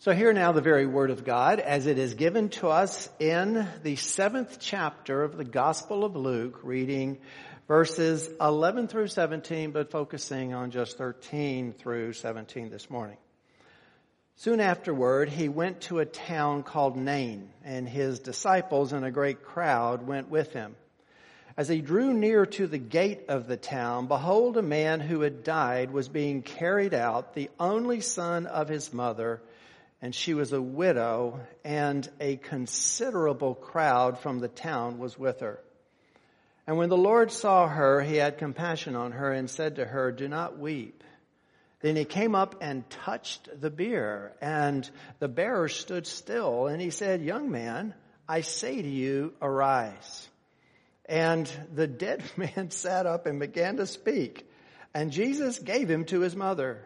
So hear now the very word of God as it is given to us in the seventh chapter of the Gospel of Luke, reading verses 11 through 17, but focusing on just 13 through 17 this morning. Soon afterward, he went to a town called Nain, and his disciples and a great crowd went with him. As he drew near to the gate of the town, behold, a man who had died was being carried out, the only son of his mother, and she was a widow, and a considerable crowd from the town was with her. And when the Lord saw her, he had compassion on her and said to her, Do not weep. Then he came up and touched the bier, and the bearer stood still, and he said, Young man, I say to you, arise. And the dead man sat up and began to speak, and Jesus gave him to his mother.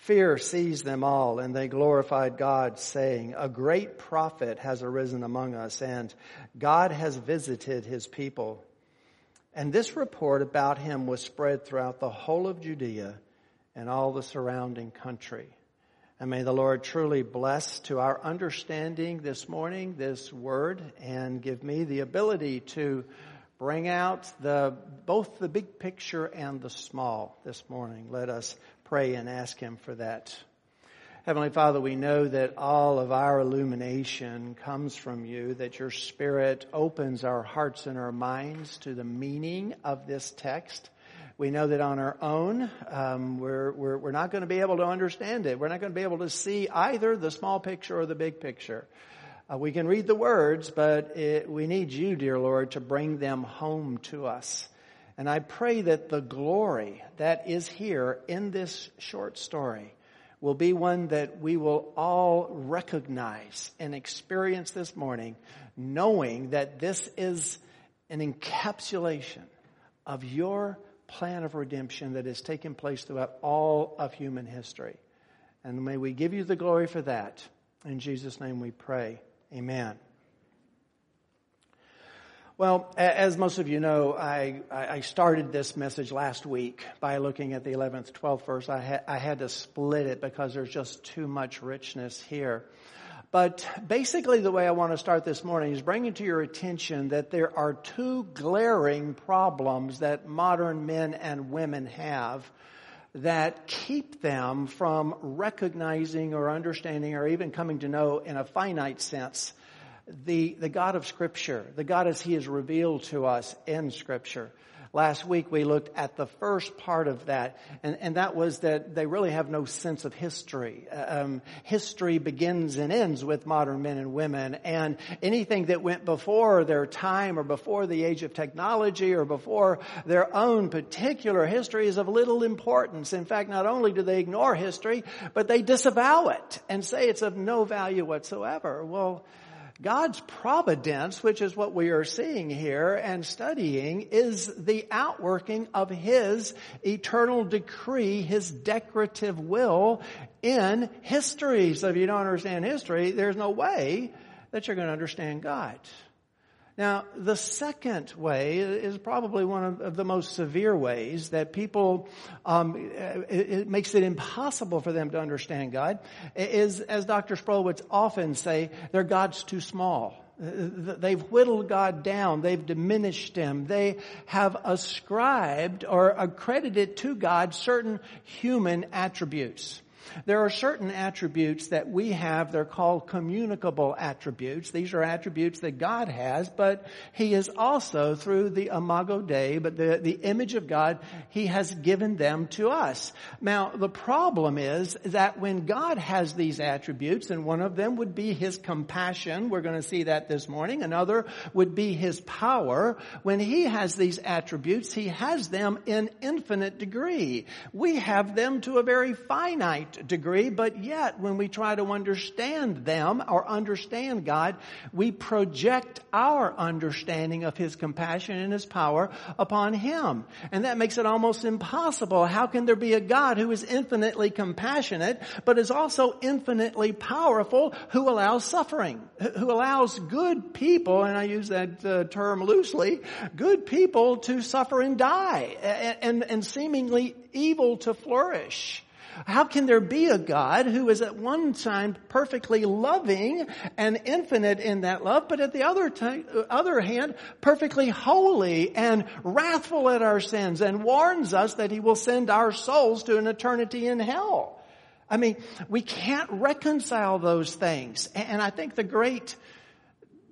Fear seized them all, and they glorified God, saying, A great prophet has arisen among us, and God has visited his people. And this report about him was spread throughout the whole of Judea and all the surrounding country. And may the Lord truly bless to our understanding this morning this word and give me the ability to bring out the, both the big picture and the small this morning. Let us pray and ask Him for that. Heavenly Father, we know that all of our illumination comes from you, that your Spirit opens our hearts and our minds to the meaning of this text. We know that on our own, um, we're, we're, we're not going to be able to understand it. We're not going to be able to see either the small picture or the big picture. Uh, we can read the words, but it, we need you, dear Lord, to bring them home to us. And I pray that the glory that is here in this short story will be one that we will all recognize and experience this morning, knowing that this is an encapsulation of your plan of redemption that has taken place throughout all of human history. And may we give you the glory for that. In Jesus' name we pray. Amen. Well, as most of you know, I, I started this message last week by looking at the 11th, 12th verse. I, ha- I had to split it because there's just too much richness here. But basically the way I want to start this morning is bringing to your attention that there are two glaring problems that modern men and women have that keep them from recognizing or understanding or even coming to know in a finite sense the, the God of Scripture, the God as He is revealed to us in Scripture. Last week we looked at the first part of that, and, and that was that they really have no sense of history. Uh, um, history begins and ends with modern men and women, and anything that went before their time or before the age of technology or before their own particular history is of little importance. In fact, not only do they ignore history, but they disavow it and say it's of no value whatsoever. Well, God's providence, which is what we are seeing here and studying, is the outworking of His eternal decree, His decretive will in history. So if you don't understand history, there's no way that you're going to understand God. Now, the second way is probably one of the most severe ways that people, um, it, it, makes it impossible for them to understand God, is, as Dr. Sproul would often say, their God's too small. They've whittled God down. They've diminished Him. They have ascribed or accredited to God certain human attributes. There are certain attributes that we have. They're called communicable attributes. These are attributes that God has, but He is also through the imago Dei, but the, the image of God, He has given them to us. Now, the problem is that when God has these attributes, and one of them would be His compassion, we're going to see that this morning. Another would be His power. When He has these attributes, He has them in infinite degree. We have them to a very finite degree, but yet when we try to understand them or understand God, we project our understanding of His compassion and His power upon Him. And that makes it almost impossible. How can there be a God who is infinitely compassionate, but is also infinitely powerful, who allows suffering, who allows good people, and I use that uh, term loosely, good people to suffer and die, and, and, and seemingly evil to flourish? How can there be a God who is at one time perfectly loving and infinite in that love, but at the other time, uh, other hand, perfectly holy and wrathful at our sins and warns us that he will send our souls to an eternity in hell? I mean, we can't reconcile those things. And I think the great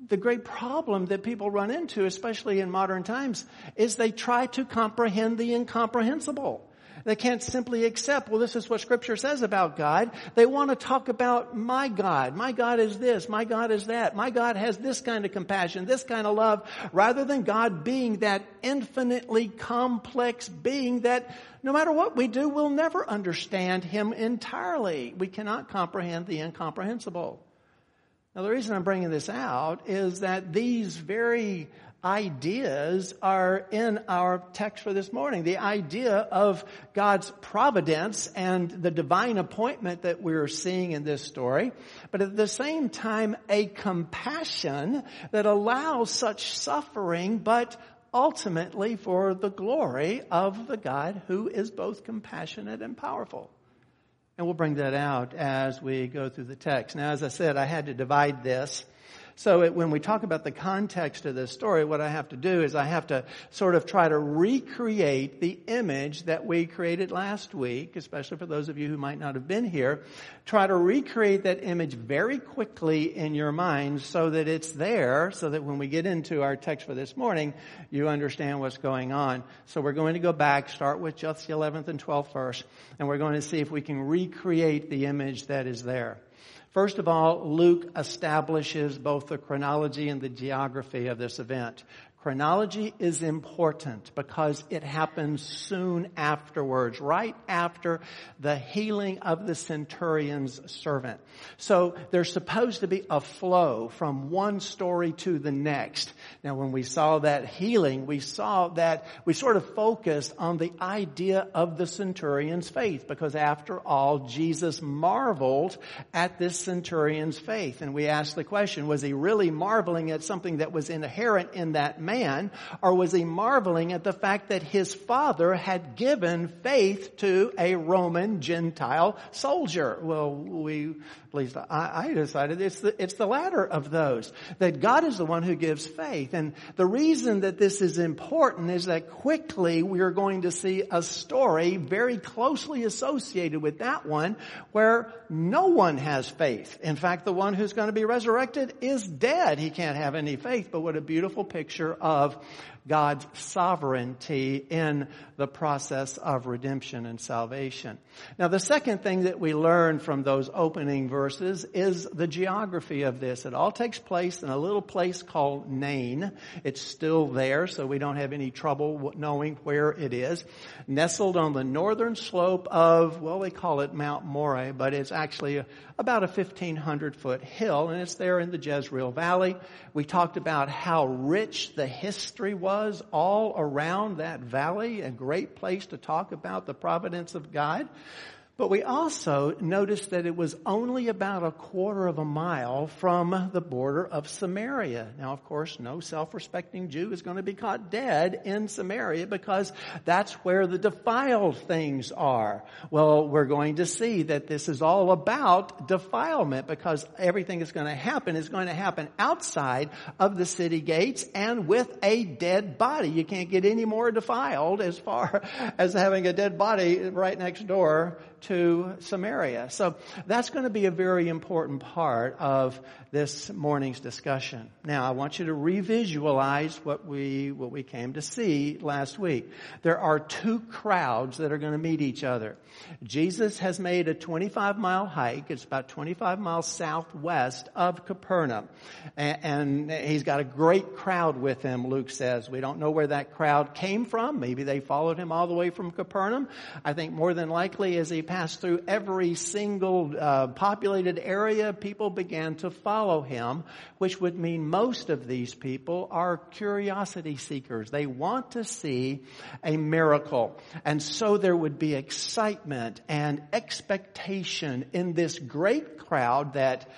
the great problem that people run into, especially in modern times, is they try to comprehend the incomprehensible. They can't simply accept, well, this is what scripture says about God. They want to talk about my God. My God is this. My God is that. My God has this kind of compassion, this kind of love, rather than God being that infinitely complex being that no matter what we do, we'll never understand Him entirely. We cannot comprehend the incomprehensible. Now the reason I'm bringing this out is that these very ideas are in our text for this morning. The idea of God's providence and the divine appointment that we're seeing in this story, but at the same time, a compassion that allows such suffering, but ultimately for the glory of the God who is both compassionate and powerful. And we'll bring that out as we go through the text. Now, as I said, I had to divide this so it, when we talk about the context of this story, what I have to do is I have to sort of try to recreate the image that we created last week, especially for those of you who might not have been here. Try to recreate that image very quickly in your mind so that it's there, so that when we get into our text for this morning, you understand what's going on. So we're going to go back, start with just the 11th and 12th verse, and we're going to see if we can recreate the image that is there. First of all, Luke establishes both the chronology and the geography of this event. Chronology is important because it happens soon afterwards, right after the healing of the centurion's servant. So there's supposed to be a flow from one story to the next. Now when we saw that healing, we saw that we sort of focused on the idea of the centurion's faith because after all, Jesus marveled at this centurion's faith. And we asked the question, was he really marveling at something that was inherent in that man, or was he marveling at the fact that his father had given faith to a Roman Gentile soldier? Well, we, at least I, I decided it's the, it's the latter of those. That God is the one who gives faith. And the reason that this is important is that quickly we are going to see a story very closely associated with that one where no one has faith. In fact, the one who's going to be resurrected is dead. He can't have any faith, but what a beautiful picture of God's sovereignty in the process of redemption and salvation. Now the second thing that we learn from those opening verses is the geography of this. It all takes place in a little place called Nain. It's still there, so we don't have any trouble knowing where it is. Nestled on the northern slope of, well, they call it Mount Moreh, but it's actually about a 1500 foot hill and it's there in the Jezreel Valley. We talked about how rich the history was all around that valley, a great place to talk about the providence of God. But we also noticed that it was only about a quarter of a mile from the border of Samaria. Now, of course, no self-respecting Jew is going to be caught dead in Samaria because that's where the defiled things are. Well, we're going to see that this is all about defilement because everything that's going to happen is going to happen outside of the city gates and with a dead body. You can't get any more defiled as far as having a dead body right next door to Samaria. So that's going to be a very important part of this morning's discussion. Now, I want you to revisualize what we, what we came to see last week. There are two crowds that are going to meet each other. Jesus has made a 25 mile hike. It's about 25 miles southwest of Capernaum. And, he's got a great crowd with him, Luke says. We don't know where that crowd came from. Maybe they followed him all the way from Capernaum. I think more than likely as he passed through every single uh, populated area, people began to follow follow him, which would mean most of these people are curiosity seekers. They want to see a miracle. And so there would be excitement and expectation in this great crowd that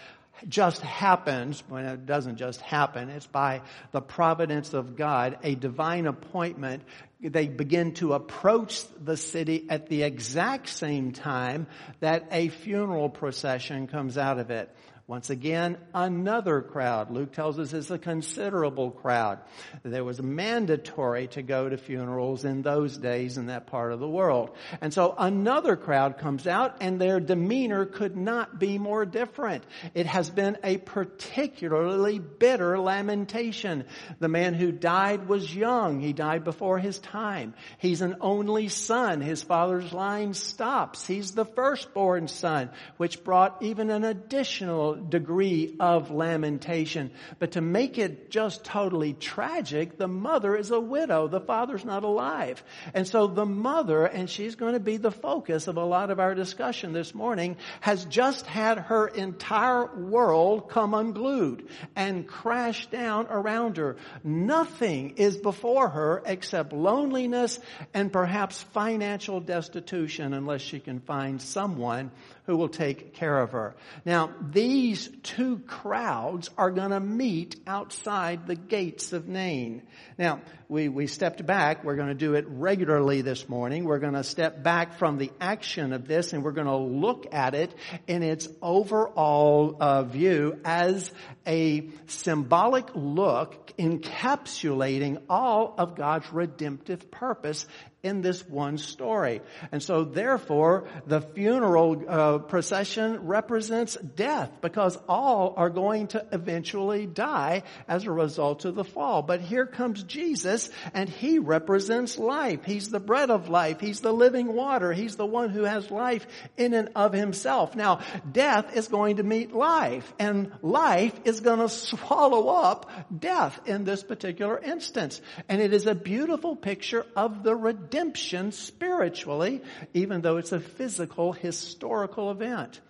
just happens, when it doesn't just happen, it's by the providence of God, a divine appointment. They begin to approach the city at the exact same time that a funeral procession comes out of it. Once again, another crowd. Luke tells us it's a considerable crowd. There was mandatory to go to funerals in those days in that part of the world. And so another crowd comes out and their demeanor could not be more different. It has been a particularly bitter lamentation. The man who died was young. He died before his time. He's an only son. His father's line stops. He's the firstborn son, which brought even an additional degree of lamentation. But to make it just totally tragic, the mother is a widow. The father's not alive. And so the mother, and she's going to be the focus of a lot of our discussion this morning, has just had her entire world come unglued and crash down around her. Nothing is before her except loneliness and perhaps financial destitution unless she can find someone who will take care of her. Now, these two crowds are going to meet outside the gates of Nain. Now, we, we stepped back. We're going to do it regularly this morning. We're going to step back from the action of this and we're going to look at it in its overall uh, view as a symbolic look encapsulating all of God's redemptive purpose in this one story. And so therefore, the funeral uh, procession represents death because all are going to eventually die as a result of the fall. But here comes Jesus and he represents life. He's the bread of life. He's the living water. He's the one who has life in and of himself. Now, death is going to meet life and life is going to swallow up death in this particular instance. And it is a beautiful picture of the redemption spiritually, even though it's a physical, historical event.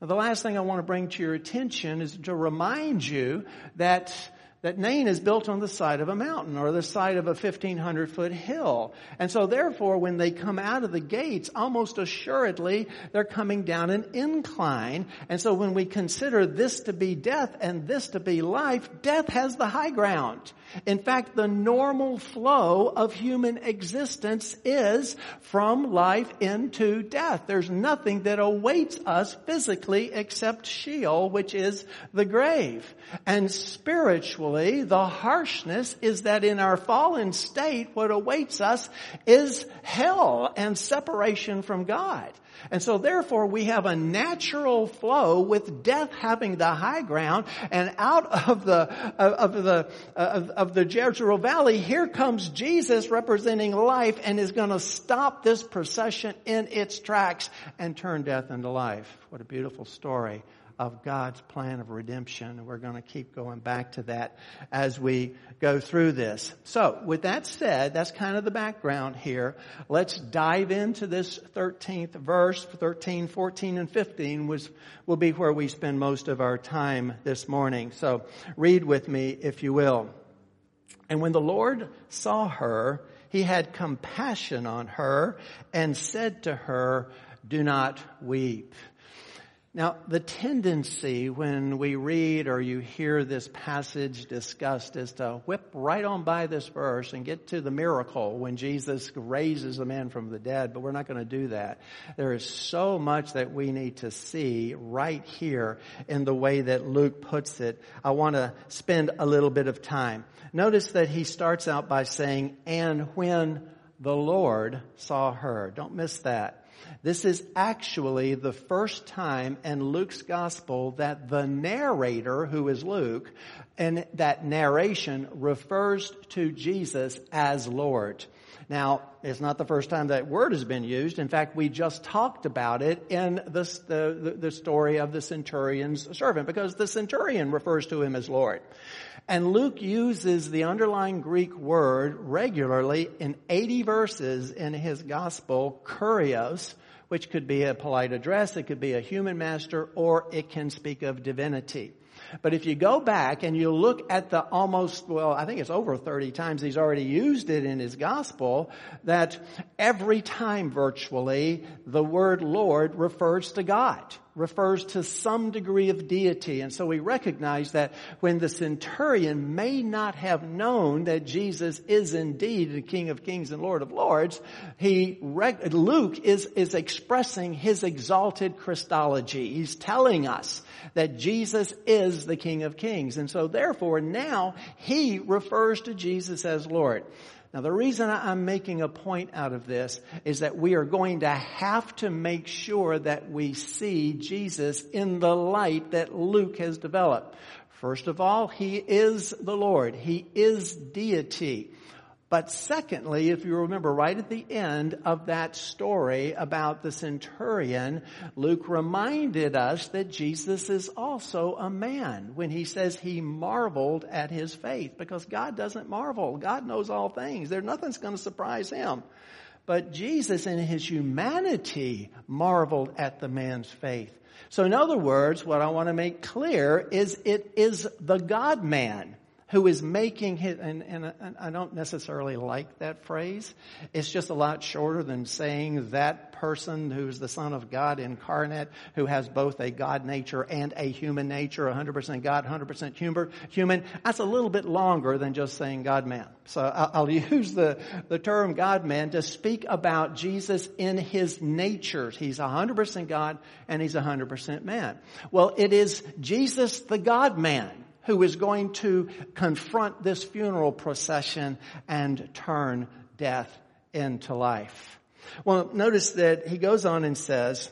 The last thing I want to bring to your attention is to remind you that that Nain is built on the side of a mountain or the side of a 1500 foot hill. And so therefore when they come out of the gates, almost assuredly they're coming down an incline. And so when we consider this to be death and this to be life, death has the high ground. In fact, the normal flow of human existence is from life into death. There's nothing that awaits us physically except Sheol, which is the grave. And spiritually, the harshness is that in our fallen state, what awaits us is hell and separation from God. And so therefore we have a natural flow with death having the high ground and out of the, of the, of, of the Jezreel Valley, here comes Jesus representing life and is going to stop this procession in its tracks and turn death into life. What a beautiful story of God's plan of redemption. We're going to keep going back to that as we go through this. So, with that said, that's kind of the background here. Let's dive into this 13th verse. 13, 14, and 15 was, will be where we spend most of our time this morning. So, read with me if you will. And when the Lord saw her, he had compassion on her and said to her, do not weep. Now, the tendency when we read or you hear this passage discussed is to whip right on by this verse and get to the miracle when Jesus raises a man from the dead, but we're not going to do that. There is so much that we need to see right here in the way that Luke puts it. I want to spend a little bit of time. Notice that he starts out by saying, and when the Lord saw her. Don't miss that. This is actually the first time in Luke's gospel that the narrator, who is Luke, and that narration refers to Jesus as Lord. Now, it's not the first time that word has been used. In fact, we just talked about it in the, the, the story of the centurion's servant because the centurion refers to him as Lord. And Luke uses the underlying Greek word regularly in 80 verses in his gospel, kurios, which could be a polite address, it could be a human master, or it can speak of divinity. But if you go back and you look at the almost, well, I think it's over 30 times he's already used it in his gospel, that every time virtually the word Lord refers to God refers to some degree of deity. And so we recognize that when the centurion may not have known that Jesus is indeed the King of Kings and Lord of Lords, he, Luke is, is expressing his exalted Christology. He's telling us that Jesus is the King of Kings. And so therefore now he refers to Jesus as Lord. Now the reason I'm making a point out of this is that we are going to have to make sure that we see Jesus in the light that Luke has developed. First of all, He is the Lord. He is deity. But secondly, if you remember right at the end of that story about the centurion, Luke reminded us that Jesus is also a man when he says he marveled at his faith because God doesn't marvel. God knows all things. There's nothing's going to surprise him. But Jesus in his humanity marveled at the man's faith. So in other words, what I want to make clear is it is the God man who is making his, and, and, and, I don't necessarily like that phrase. It's just a lot shorter than saying that person who's the Son of God incarnate, who has both a God nature and a human nature, 100% God, 100% human. That's a little bit longer than just saying God man. So I'll, use the, the term God man to speak about Jesus in his natures. He's 100% God and he's 100% man. Well, it is Jesus the God man who is going to confront this funeral procession and turn death into life. Well, notice that he goes on and says,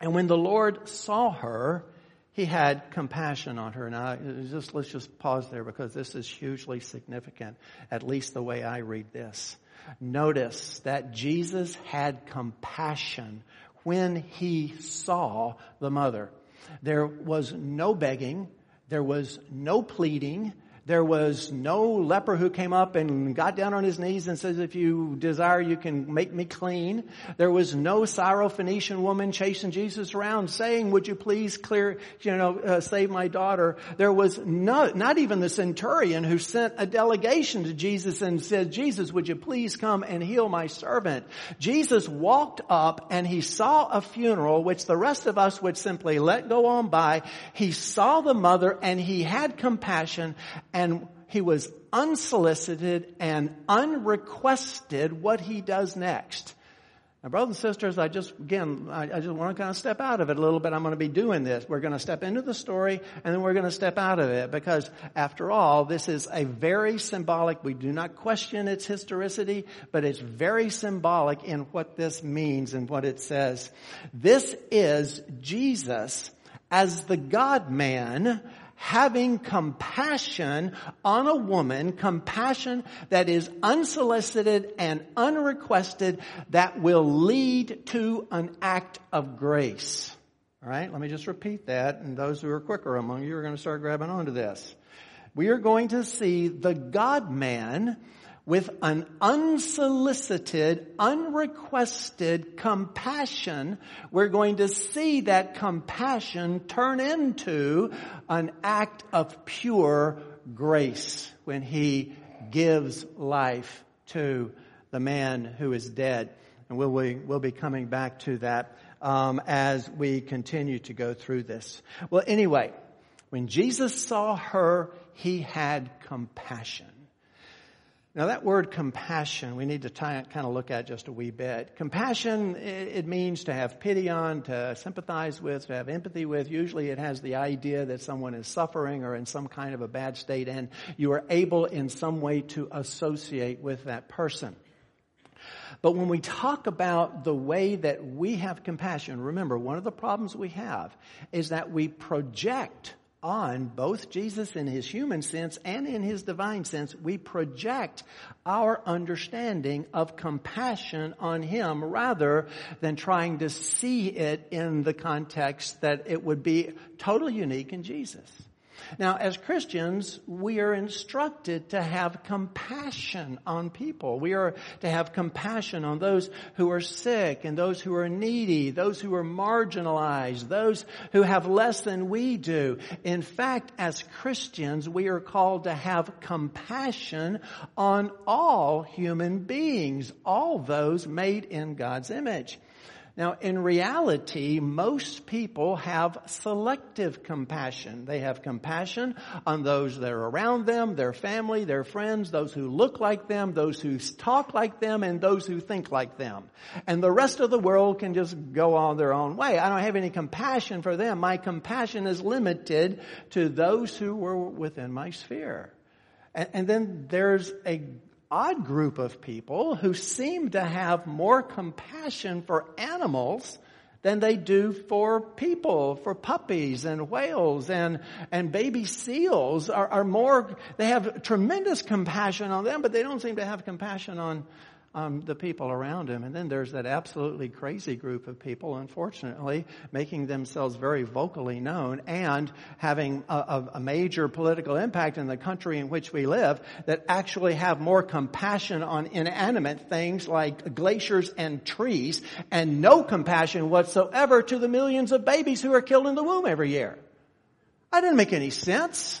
and when the Lord saw her, he had compassion on her. Now, just, let's just pause there because this is hugely significant, at least the way I read this. Notice that Jesus had compassion when he saw the mother. There was no begging. There was no pleading. There was no leper who came up and got down on his knees and says, if you desire, you can make me clean. There was no Syrophoenician woman chasing Jesus around saying, would you please clear, you know, uh, save my daughter. There was no, not even the centurion who sent a delegation to Jesus and said, Jesus, would you please come and heal my servant? Jesus walked up and he saw a funeral, which the rest of us would simply let go on by. He saw the mother and he had compassion and he was unsolicited and unrequested what he does next. Now, brothers and sisters, I just, again, I, I, just want to kind of step out of it a little bit. I'm going to be doing this. We're going to step into the story and then we're going to step out of it because after all, this is a very symbolic, we do not question its historicity, but it's very symbolic in what this means and what it says. This is Jesus as the God man having compassion on a woman, compassion that is unsolicited and unrequested that will lead to an act of grace. All right, let me just repeat that, and those who are quicker among you are going to start grabbing onto this. We are going to see the God man with an unsolicited, unrequested compassion, we're going to see that compassion turn into an act of pure grace when he gives life to the man who is dead. And we'll, we, will be coming back to that um, as we continue to go through this. Well, anyway, when Jesus saw her, he had compassion. Now that word compassion, we need to kind of look at just a wee bit. Compassion, it means to have pity on, to sympathize with, to have empathy with. Usually it has the idea that someone is suffering or in some kind of a bad state and you are able in some way to associate with that person. But when we talk about the way that we have compassion, remember one of the problems we have is that we project on both Jesus in his human sense and in his divine sense, we project our understanding of compassion on him rather than trying to see it in the context that it would be totally unique in Jesus. Now, as Christians, we are instructed to have compassion on people. We are to have compassion on those who are sick and those who are needy, those who are marginalized, those who have less than we do. In fact, as Christians, we are called to have compassion on all human beings, all those made in God's image. Now, in reality, most people have selective compassion. They have compassion on those that are around them, their family, their friends, those who look like them, those who talk like them, and those who think like them. And the rest of the world can just go on their own way. I don't have any compassion for them. My compassion is limited to those who were within my sphere. And, and then there's a odd group of people who seem to have more compassion for animals than they do for people, for puppies and whales and, and baby seals are, are more, they have tremendous compassion on them, but they don't seem to have compassion on, um, the people around him. And then there's that absolutely crazy group of people, unfortunately, making themselves very vocally known and having a, a, major political impact in the country in which we live that actually have more compassion on inanimate things like glaciers and trees and no compassion whatsoever to the millions of babies who are killed in the womb every year. That didn't make any sense.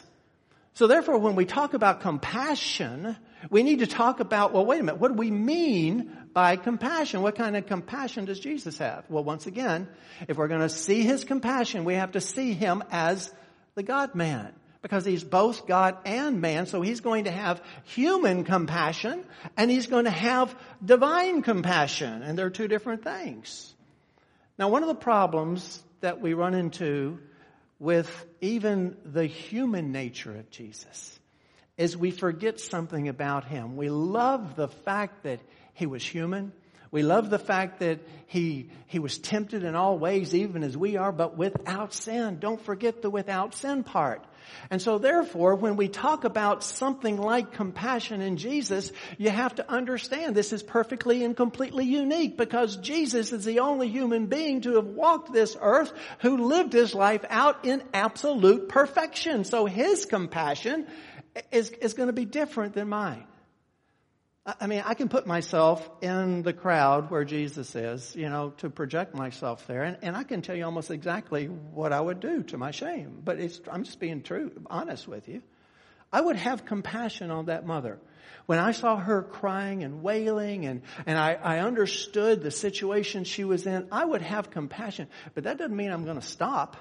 So therefore, when we talk about compassion, we need to talk about, well, wait a minute, what do we mean by compassion? What kind of compassion does Jesus have? Well, once again, if we're going to see his compassion, we have to see him as the God man. Because he's both God and man, so he's going to have human compassion and he's going to have divine compassion, and they're two different things. Now, one of the problems that we run into with even the human nature of Jesus is we forget something about him. We love the fact that he was human. We love the fact that he, he was tempted in all ways, even as we are, but without sin. Don't forget the without sin part. And so therefore, when we talk about something like compassion in Jesus, you have to understand this is perfectly and completely unique because Jesus is the only human being to have walked this earth who lived his life out in absolute perfection. So his compassion is, is going to be different than mine. I mean, I can put myself in the crowd where Jesus is, you know, to project myself there, and, and I can tell you almost exactly what I would do to my shame. But I'm just being true, honest with you. I would have compassion on that mother. When I saw her crying and wailing and, and I, I understood the situation she was in, I would have compassion. But that doesn't mean I'm going to stop.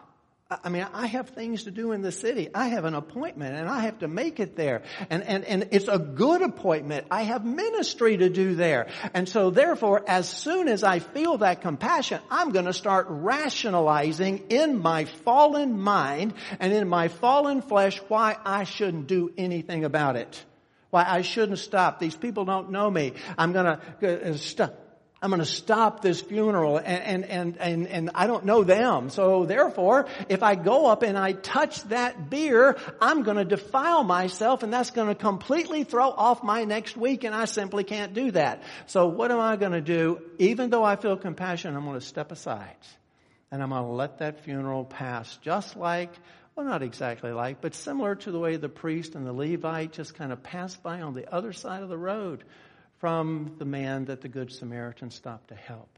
I mean, I have things to do in the city. I have an appointment and I have to make it there. And, and, and it's a good appointment. I have ministry to do there. And so therefore, as soon as I feel that compassion, I'm going to start rationalizing in my fallen mind and in my fallen flesh why I shouldn't do anything about it. Why I shouldn't stop. These people don't know me. I'm going to uh, stop I'm going to stop this funeral and, and, and, and, I don't know them. So therefore, if I go up and I touch that bier, I'm going to defile myself and that's going to completely throw off my next week and I simply can't do that. So what am I going to do? Even though I feel compassion, I'm going to step aside and I'm going to let that funeral pass just like well, not exactly like, but similar to the way the priest and the Levite just kind of passed by on the other side of the road from the man that the Good Samaritan stopped to help.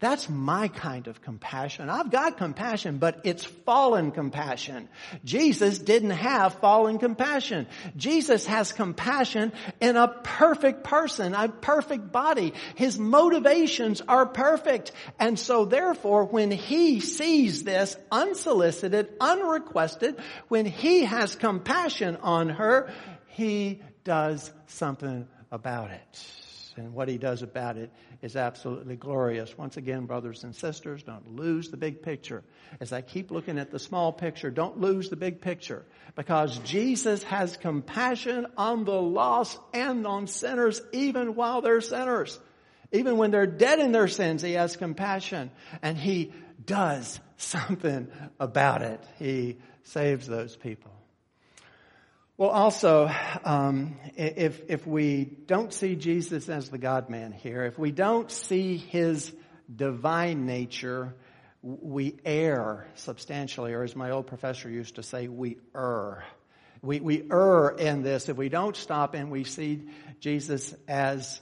That's my kind of compassion. I've got compassion, but it's fallen compassion. Jesus didn't have fallen compassion. Jesus has compassion in a perfect person, a perfect body. His motivations are perfect. And so therefore, when he sees this unsolicited, unrequested, when he has compassion on her, he does something about it and what he does about it is absolutely glorious. Once again, brothers and sisters, don't lose the big picture. As I keep looking at the small picture, don't lose the big picture because Jesus has compassion on the lost and on sinners even while they're sinners. Even when they're dead in their sins, he has compassion and he does something about it. He saves those people. Well, also, um, if if we don't see Jesus as the God Man here, if we don't see His divine nature, we err substantially, or as my old professor used to say, we err. We, we err in this if we don't stop and we see Jesus as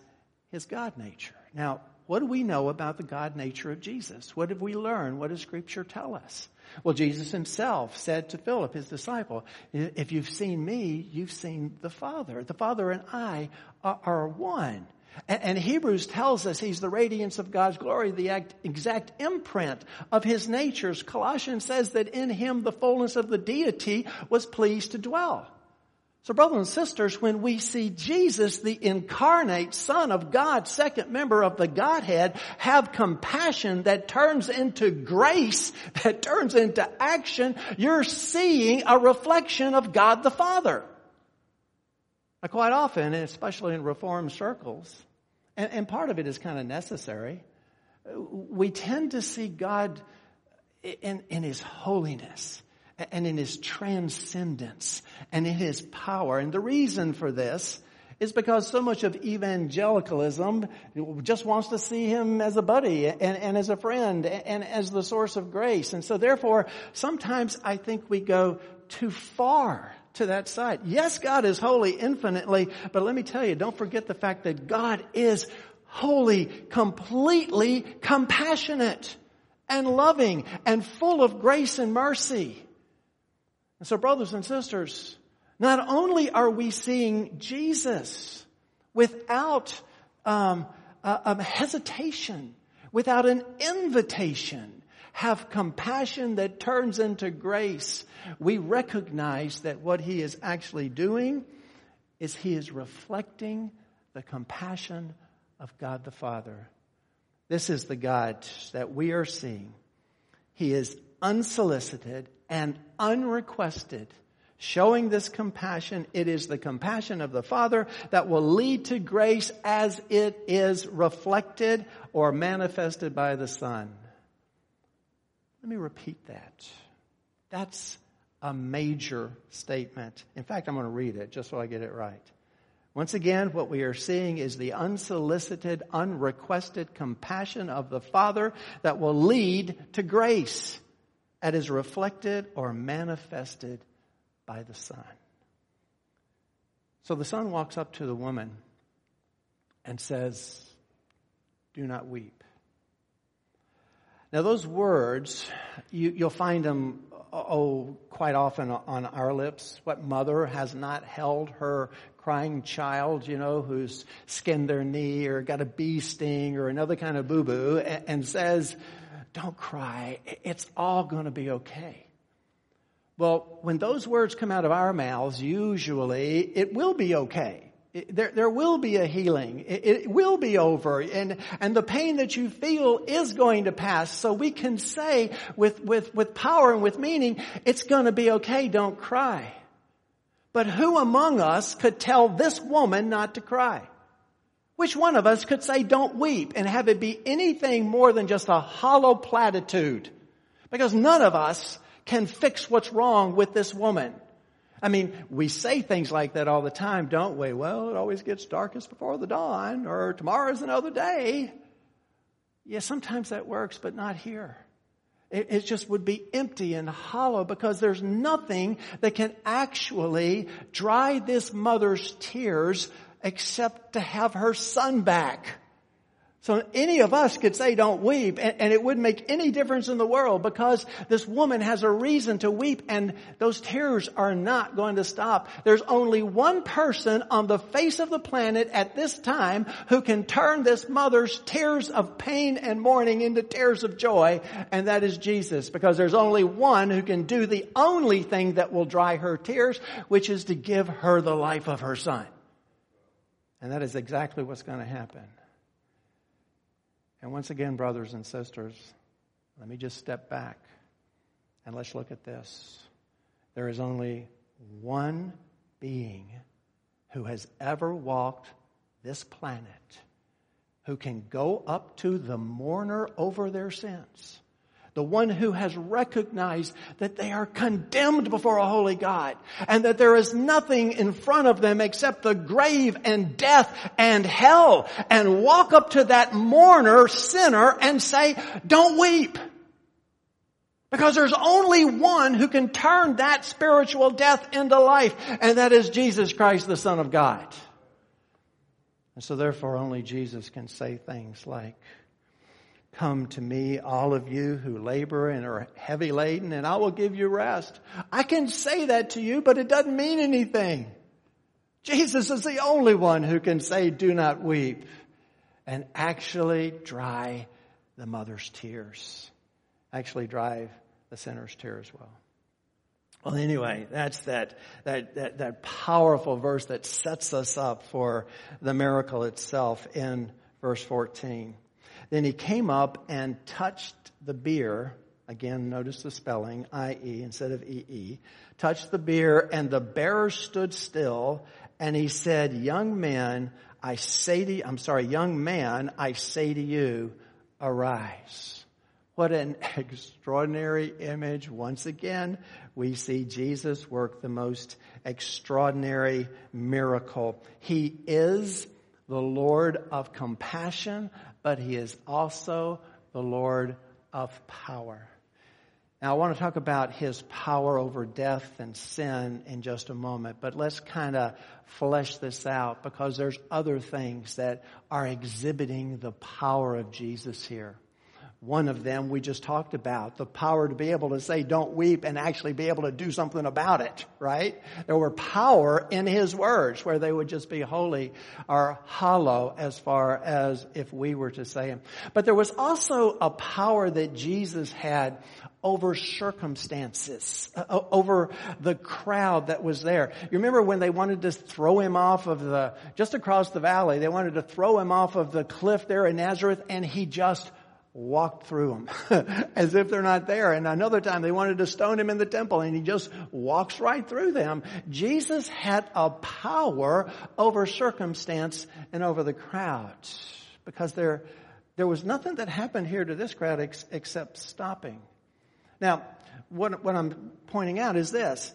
his God nature. Now, what do we know about the God nature of Jesus? What have we learned? What does scripture tell us? Well, Jesus himself said to Philip, his disciple, if you've seen me, you've seen the Father. The Father and I are, one. And, Hebrews tells us he's the radiance of God's glory, the exact imprint of his natures. Colossians says that in him the fullness of the deity was pleased to dwell. So brothers and sisters, when we see Jesus, the incarnate Son of God, second member of the Godhead, have compassion that turns into grace, that turns into action, you're seeing a reflection of God the Father. Now, quite often, especially in Reformed circles, and, and part of it is kind of necessary, we tend to see God in, in His holiness and in his transcendence and in his power. And the reason for this is because so much of evangelicalism just wants to see him as a buddy and, and as a friend and as the source of grace. And so therefore, sometimes I think we go too far to that side. Yes, God is holy infinitely, but let me tell you, don't forget the fact that God is holy, completely compassionate and loving and full of grace and mercy. And so brothers and sisters, not only are we seeing Jesus without um, uh, hesitation, without an invitation, have compassion that turns into grace, we recognize that what he is actually doing is he is reflecting the compassion of God the Father. This is the God that we are seeing. He is unsolicited and unrequested. Showing this compassion, it is the compassion of the Father that will lead to grace as it is reflected or manifested by the Son. Let me repeat that. That's a major statement. In fact, I'm going to read it just so I get it right. Once again, what we are seeing is the unsolicited, unrequested compassion of the Father that will lead to grace that is reflected or manifested by the Son. So the Son walks up to the woman and says, Do not weep. Now, those words, you, will find them, oh, quite often on our lips. What mother has not held her crying child, you know, who's skinned their knee or got a bee sting or another kind of boo boo and, and says, don't cry. It's all going to be okay. Well, when those words come out of our mouths, usually it will be okay. there, there will be a healing. It, it will be over. And, and the pain that you feel is going to pass. So we can say with, with, with power and with meaning, it's going to be okay. Don't cry. But who among us could tell this woman not to cry? Which one of us could say don't weep and have it be anything more than just a hollow platitude? Because none of us can fix what's wrong with this woman. I mean, we say things like that all the time, don't we? Well, it always gets darkest before the dawn, or tomorrow's another day. Yeah, sometimes that works, but not here. It, it, just would be empty and hollow because there's nothing that can actually dry this mother's tears except to have her son back. So any of us could say don't weep and, and, it wouldn't make any difference in the world because this woman has a reason to weep and those tears are not going to stop. There's only one person on the face of the planet at this time who can turn this mother's tears of pain and mourning into tears of joy and that is Jesus because there's only one who can do the only thing that will dry her tears which is to give her the life of her son. And that is exactly what's going to happen. And once again, brothers and sisters, let me just step back and let's look at this. There is only one being who has ever walked this planet who can go up to the mourner over their sins the one who has recognized that they are condemned before a holy God and that there is nothing in front of them except the grave and death and hell and walk up to that mourner, sinner and say, don't weep. Because there's only one who can turn that spiritual death into life, and that is Jesus Christ, the Son of God. And so therefore only Jesus can say things like, Come to me, all of you who labor and are heavy laden, and I will give you rest. I can say that to you, but it doesn't mean anything. Jesus is the only one who can say, do not weep, and actually dry the mother's tears. Actually drive the sinner's tear as well. Well, anyway, that's that, that, that, that powerful verse that sets us up for the miracle itself in verse 14. Then he came up and touched the bier. Again, notice the spelling, I-E instead of E-E. Touched the bier and the bearer stood still and he said, young man, I say to you, I'm sorry, young man, I say to you, arise. What an extraordinary image. Once again, we see Jesus work the most extraordinary miracle. He is the Lord of compassion, but he is also the Lord of power. Now, I want to talk about his power over death and sin in just a moment, but let's kind of flesh this out because there's other things that are exhibiting the power of Jesus here. One of them we just talked about, the power to be able to say don't weep and actually be able to do something about it, right? There were power in his words where they would just be holy or hollow as far as if we were to say them. But there was also a power that Jesus had over circumstances, uh, over the crowd that was there. You remember when they wanted to throw him off of the, just across the valley, they wanted to throw him off of the cliff there in Nazareth and he just walked through them as if they're not there. And another time they wanted to stone him in the temple and he just walks right through them. Jesus had a power over circumstance and over the crowd because there, there was nothing that happened here to this crowd ex- except stopping. Now, what, what I'm pointing out is this.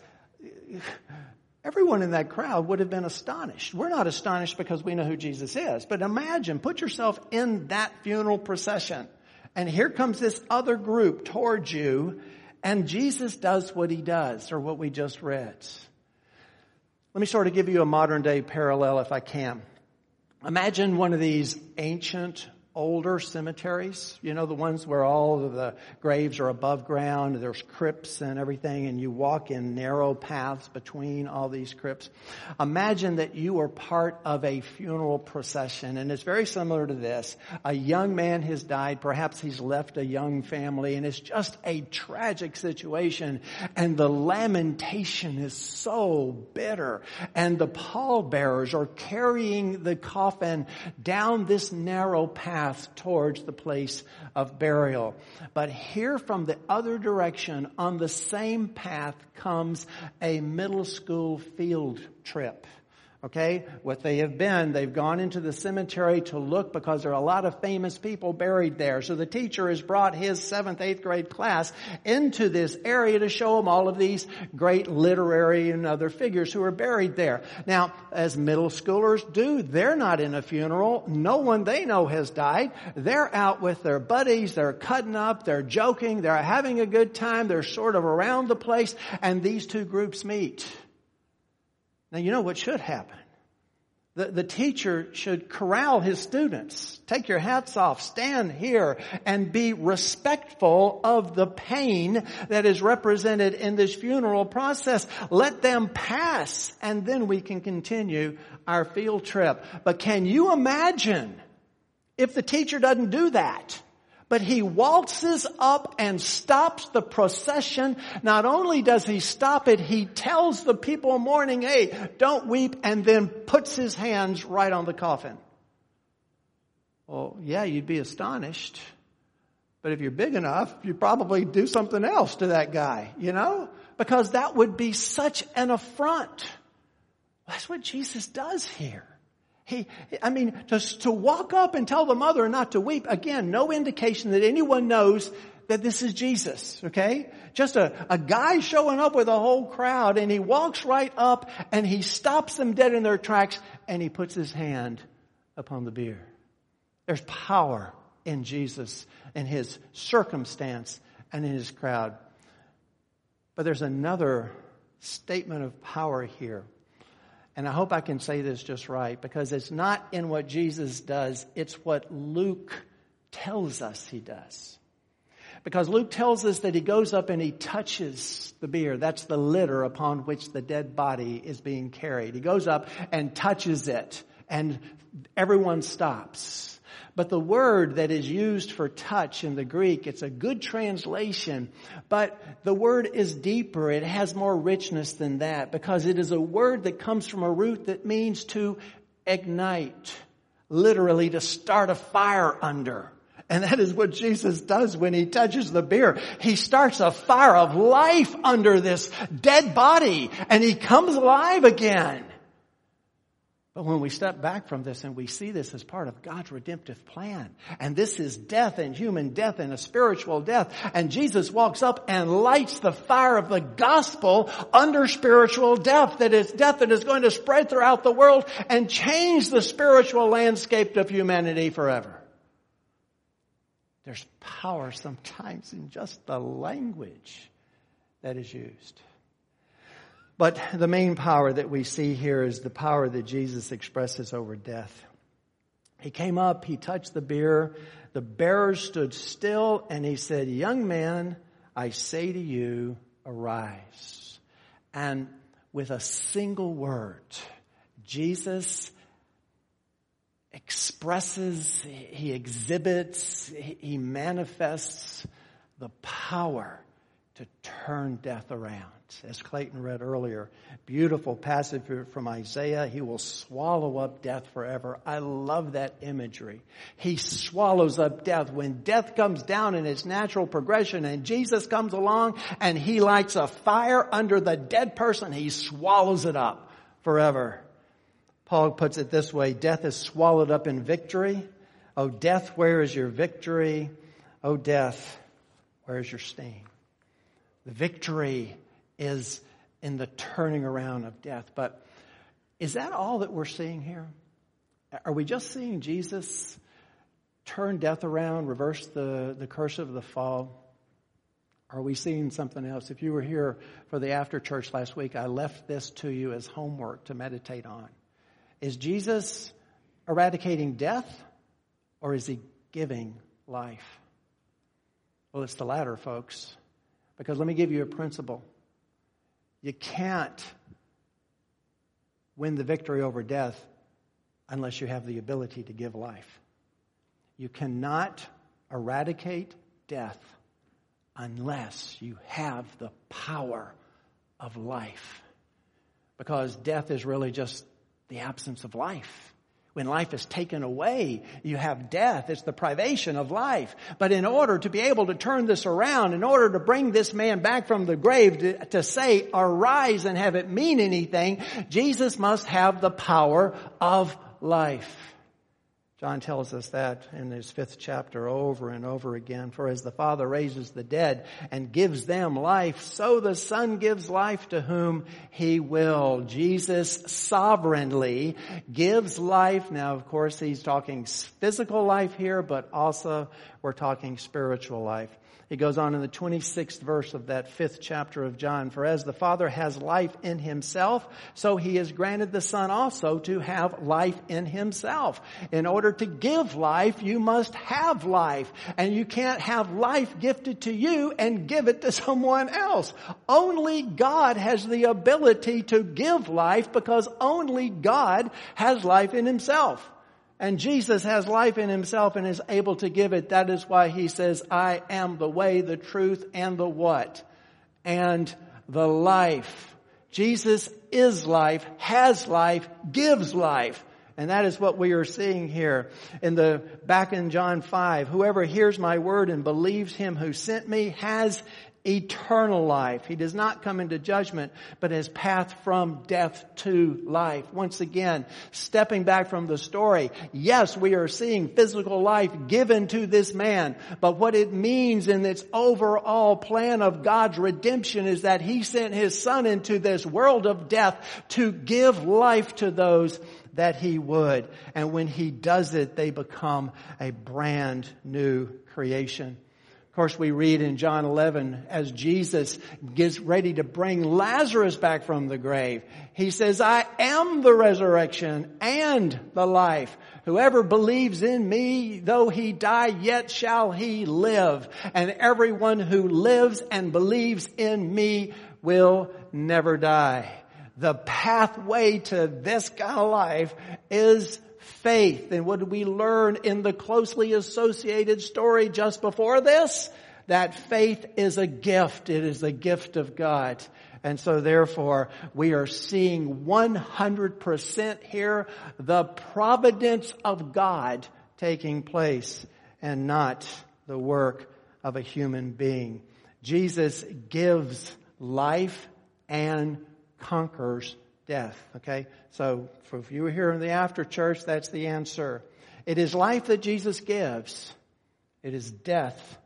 Everyone in that crowd would have been astonished. We're not astonished because we know who Jesus is, but imagine, put yourself in that funeral procession and here comes this other group towards you, and Jesus does what he does, or what we just read. Let me sort of give you a modern day parallel if I can. Imagine one of these ancient older cemeteries, you know, the ones where all of the graves are above ground, there's crypts and everything, and you walk in narrow paths between all these crypts. Imagine that you are part of a funeral procession, and it's very similar to this. A young man has died, perhaps he's left a young family, and it's just a tragic situation, and the lamentation is so bitter, and the pallbearers are carrying the coffin down this narrow path path towards the place of burial. But here from the other direction on the same path comes a middle school field trip. Okay? What they have been, they've gone into the cemetery to look because there are a lot of famous people buried there. So the teacher has brought his seventh, eighth grade class into this area to show them all of these great literary and other figures who are buried there. Now, as middle schoolers do, they're not in a funeral. No one they know has died. They're out with their buddies. They're cutting up. They're joking. They're having a good time. They're sort of around the place and these two groups meet. Now, you know what should happen? The, the teacher should corral his students. Take your hats off, stand here, and be respectful of the pain that is represented in this funeral process. Let them pass, and then we can continue our field trip. But can you imagine if the teacher doesn't do that? But he waltzes up and stops the procession. Not only does he stop it, he tells the people mourning, hey, don't weep, and then puts his hands right on the coffin. Well, yeah, you'd be astonished. But if you're big enough, you'd probably do something else to that guy, you know? Because that would be such an affront. That's what Jesus does here. He, I mean, to, to walk up and tell the mother not to weep, again, no indication that anyone knows that this is Jesus, okay? Just a, a guy showing up with a whole crowd and he walks right up and he stops them dead in their tracks and he puts his hand upon the bier. There's power in Jesus, in his circumstance and in his crowd. But there's another statement of power here. And I hope I can say this just right because it's not in what Jesus does, it's what Luke tells us he does. Because Luke tells us that he goes up and he touches the bier. That's the litter upon which the dead body is being carried. He goes up and touches it and everyone stops. But the word that is used for touch in the Greek, it's a good translation, but the word is deeper. It has more richness than that because it is a word that comes from a root that means to ignite, literally to start a fire under. And that is what Jesus does when he touches the bier. He starts a fire of life under this dead body and he comes alive again. But when we step back from this and we see this as part of God's redemptive plan, and this is death and human death and a spiritual death, and Jesus walks up and lights the fire of the gospel under spiritual death, that is death that is going to spread throughout the world and change the spiritual landscape of humanity forever. There's power sometimes in just the language that is used. But the main power that we see here is the power that Jesus expresses over death. He came up, he touched the bier, the bearer stood still, and he said, Young man, I say to you, arise. And with a single word, Jesus expresses, he exhibits, he manifests the power to turn death around. As Clayton read earlier, beautiful passage from Isaiah. He will swallow up death forever. I love that imagery. He swallows up death. When death comes down in its natural progression and Jesus comes along and he lights a fire under the dead person, he swallows it up forever. Paul puts it this way, death is swallowed up in victory. Oh death, where is your victory? Oh death, where is your sting? The victory is in the turning around of death. But is that all that we're seeing here? Are we just seeing Jesus turn death around, reverse the, the curse of the fall? Are we seeing something else? If you were here for the after church last week, I left this to you as homework to meditate on. Is Jesus eradicating death or is he giving life? Well, it's the latter, folks. Because let me give you a principle. You can't win the victory over death unless you have the ability to give life. You cannot eradicate death unless you have the power of life. Because death is really just the absence of life. When life is taken away, you have death. It's the privation of life. But in order to be able to turn this around, in order to bring this man back from the grave to, to, say, arise and have it mean anything, Jesus must have the power of life. John tells us that in his fifth chapter over and over again. For as the Father raises the dead and gives them life, so the Son gives life to whom He will. Jesus sovereignly gives life. Now, of course, He's talking physical life here, but also we're talking spiritual life. He goes on in the 26th verse of that fifth chapter of John, for as the Father has life in himself, so he has granted the Son also to have life in himself. In order to give life, you must have life. And you can't have life gifted to you and give it to someone else. Only God has the ability to give life because only God has life in himself. And Jesus has life in himself and is able to give it. That is why he says, I am the way, the truth, and the what? And the life. Jesus is life, has life, gives life. And that is what we are seeing here in the, back in John 5. Whoever hears my word and believes him who sent me has eternal life. He does not come into judgment, but his path from death to life. Once again, stepping back from the story, yes, we are seeing physical life given to this man, but what it means in its overall plan of God's redemption is that he sent his son into this world of death to give life to those that he would. And when he does it, they become a brand new creation. Of course, we read in John 11 as Jesus gets ready to bring Lazarus back from the grave. He says, I am the resurrection and the life. Whoever believes in me, though he die, yet shall he live. And everyone who lives and believes in me will never die. The pathway to this kind of life is faith. And what do we learn in the closely associated story just before this? That faith is a gift. It is a gift of God. And so therefore, we are seeing 100% here the providence of God taking place and not the work of a human being. Jesus gives life and conquers death. Okay? So, if you were here in the after church, that's the answer. It is life that Jesus gives. It is death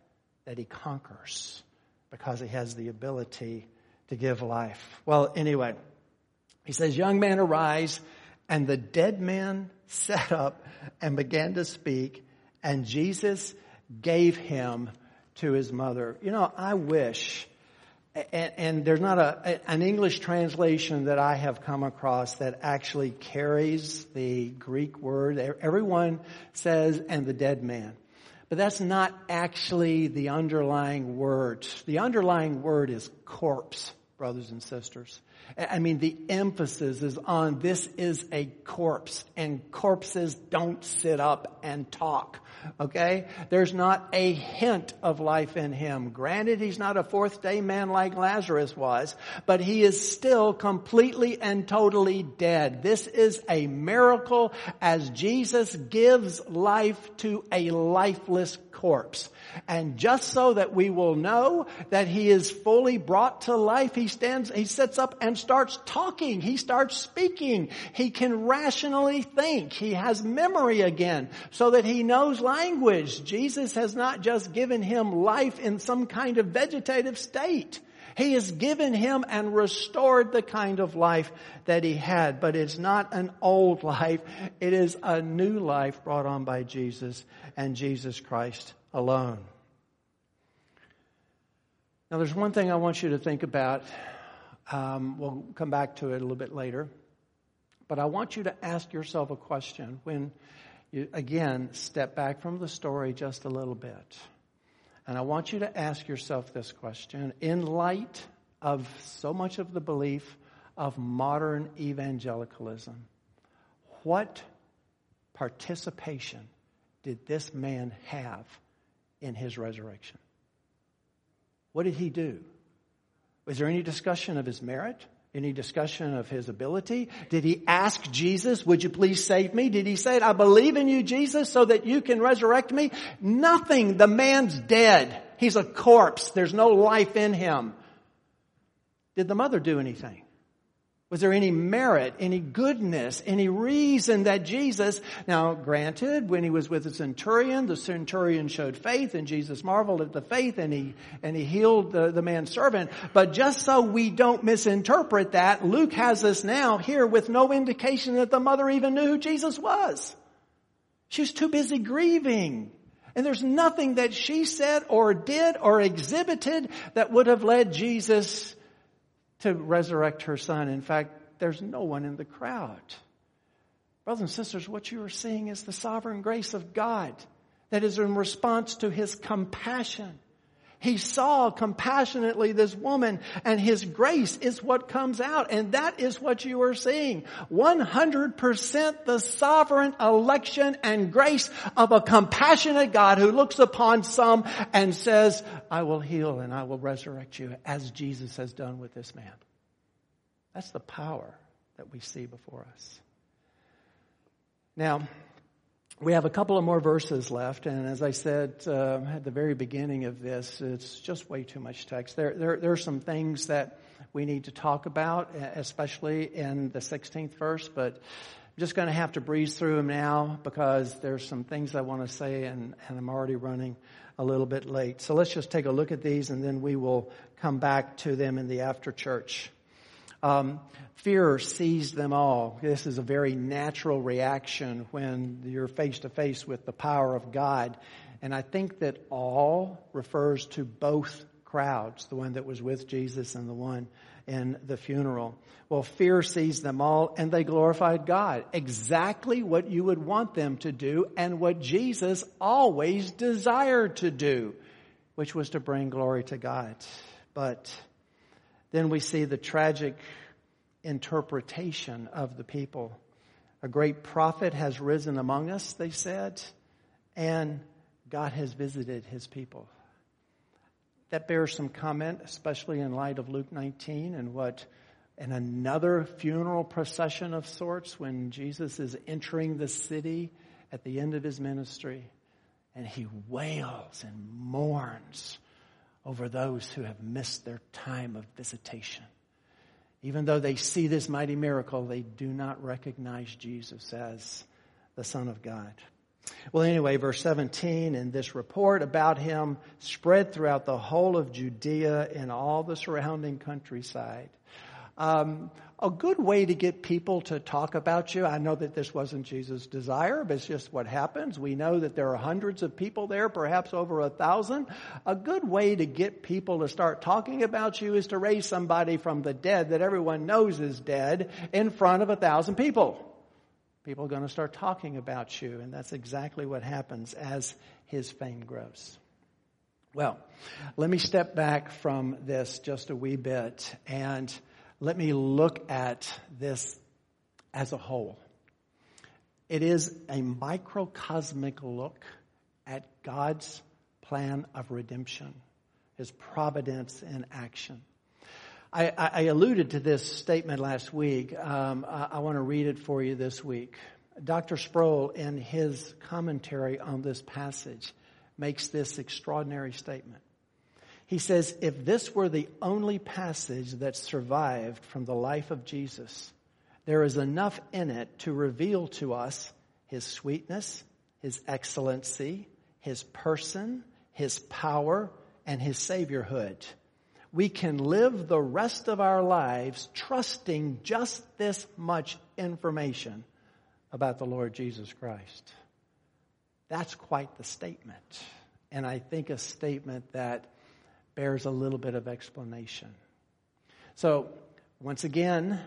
that he conquers because he has the ability to give life. Well, anyway, he says, young man arise and the dead man sat up and began to speak and Jesus gave him to his mother. You know, I wish and, and, there's not a, an English translation that I have come across that actually carries the Greek word. Everyone says, and the dead man. But that's not actually the underlying word. The underlying word is corpse, brothers and sisters. I mean, the emphasis is on this is a corpse and corpses don't sit up and talk. Okay? There's not a hint of life in him. Granted, he's not a fourth day man like Lazarus was, but he is still completely and totally dead. This is a miracle as Jesus gives life to a lifeless corpse. And just so that we will know that he is fully brought to life, he stands, he sits up and starts talking. He starts speaking. He can rationally think. He has memory again so that he knows language. Jesus has not just given him life in some kind of vegetative state. He has given him and restored the kind of life that he had. But it's not an old life. It is a new life brought on by Jesus and Jesus Christ alone. Now, there's one thing I want you to think about. Um, we'll come back to it a little bit later. But I want you to ask yourself a question when you, again, step back from the story just a little bit. And I want you to ask yourself this question in light of so much of the belief of modern evangelicalism, what participation did this man have in his resurrection? What did he do? Was there any discussion of his merit? Any discussion of his ability? Did he ask Jesus, would you please save me? Did he say, I believe in you, Jesus, so that you can resurrect me? Nothing. The man's dead. He's a corpse. There's no life in him. Did the mother do anything? Was there any merit, any goodness, any reason that Jesus, now granted, when he was with the centurion, the centurion showed faith and Jesus marveled at the faith and he, and he healed the, the man's servant. But just so we don't misinterpret that, Luke has us now here with no indication that the mother even knew who Jesus was. She was too busy grieving. And there's nothing that she said or did or exhibited that would have led Jesus to resurrect her son. In fact, there's no one in the crowd. Brothers and sisters, what you are seeing is the sovereign grace of God that is in response to his compassion. He saw compassionately this woman and his grace is what comes out. And that is what you are seeing. 100% the sovereign election and grace of a compassionate God who looks upon some and says, I will heal and I will resurrect you as Jesus has done with this man. That's the power that we see before us. Now, we have a couple of more verses left, and as I said uh, at the very beginning of this, it's just way too much text. There, there, there are some things that we need to talk about, especially in the 16th verse, but I'm just going to have to breeze through them now because there's some things I want to say, and, and I'm already running a little bit late. So let's just take a look at these, and then we will come back to them in the after church. Um, fear seized them all. This is a very natural reaction when you're face to face with the power of God. And I think that all refers to both crowds, the one that was with Jesus and the one in the funeral. Well, fear seized them all and they glorified God. Exactly what you would want them to do and what Jesus always desired to do, which was to bring glory to God. But then we see the tragic interpretation of the people. A great prophet has risen among us, they said, and God has visited his people. That bears some comment, especially in light of Luke 19 and what in another funeral procession of sorts when Jesus is entering the city at the end of his ministry and he wails and mourns over those who have missed their time of visitation. Even though they see this mighty miracle, they do not recognize Jesus as the Son of God. Well, anyway, verse 17, and this report about him spread throughout the whole of Judea and all the surrounding countryside. Um, a good way to get people to talk about you. I know that this wasn't Jesus' desire, but it's just what happens. We know that there are hundreds of people there, perhaps over a thousand. A good way to get people to start talking about you is to raise somebody from the dead that everyone knows is dead in front of a thousand people. People are going to start talking about you, and that's exactly what happens as his fame grows. Well, let me step back from this just a wee bit and let me look at this as a whole. It is a microcosmic look at God's plan of redemption, His providence in action. I, I alluded to this statement last week. Um, I, I want to read it for you this week. Dr. Sproul, in his commentary on this passage, makes this extraordinary statement. He says, if this were the only passage that survived from the life of Jesus, there is enough in it to reveal to us his sweetness, his excellency, his person, his power, and his saviorhood. We can live the rest of our lives trusting just this much information about the Lord Jesus Christ. That's quite the statement. And I think a statement that bears a little bit of explanation. So, once again,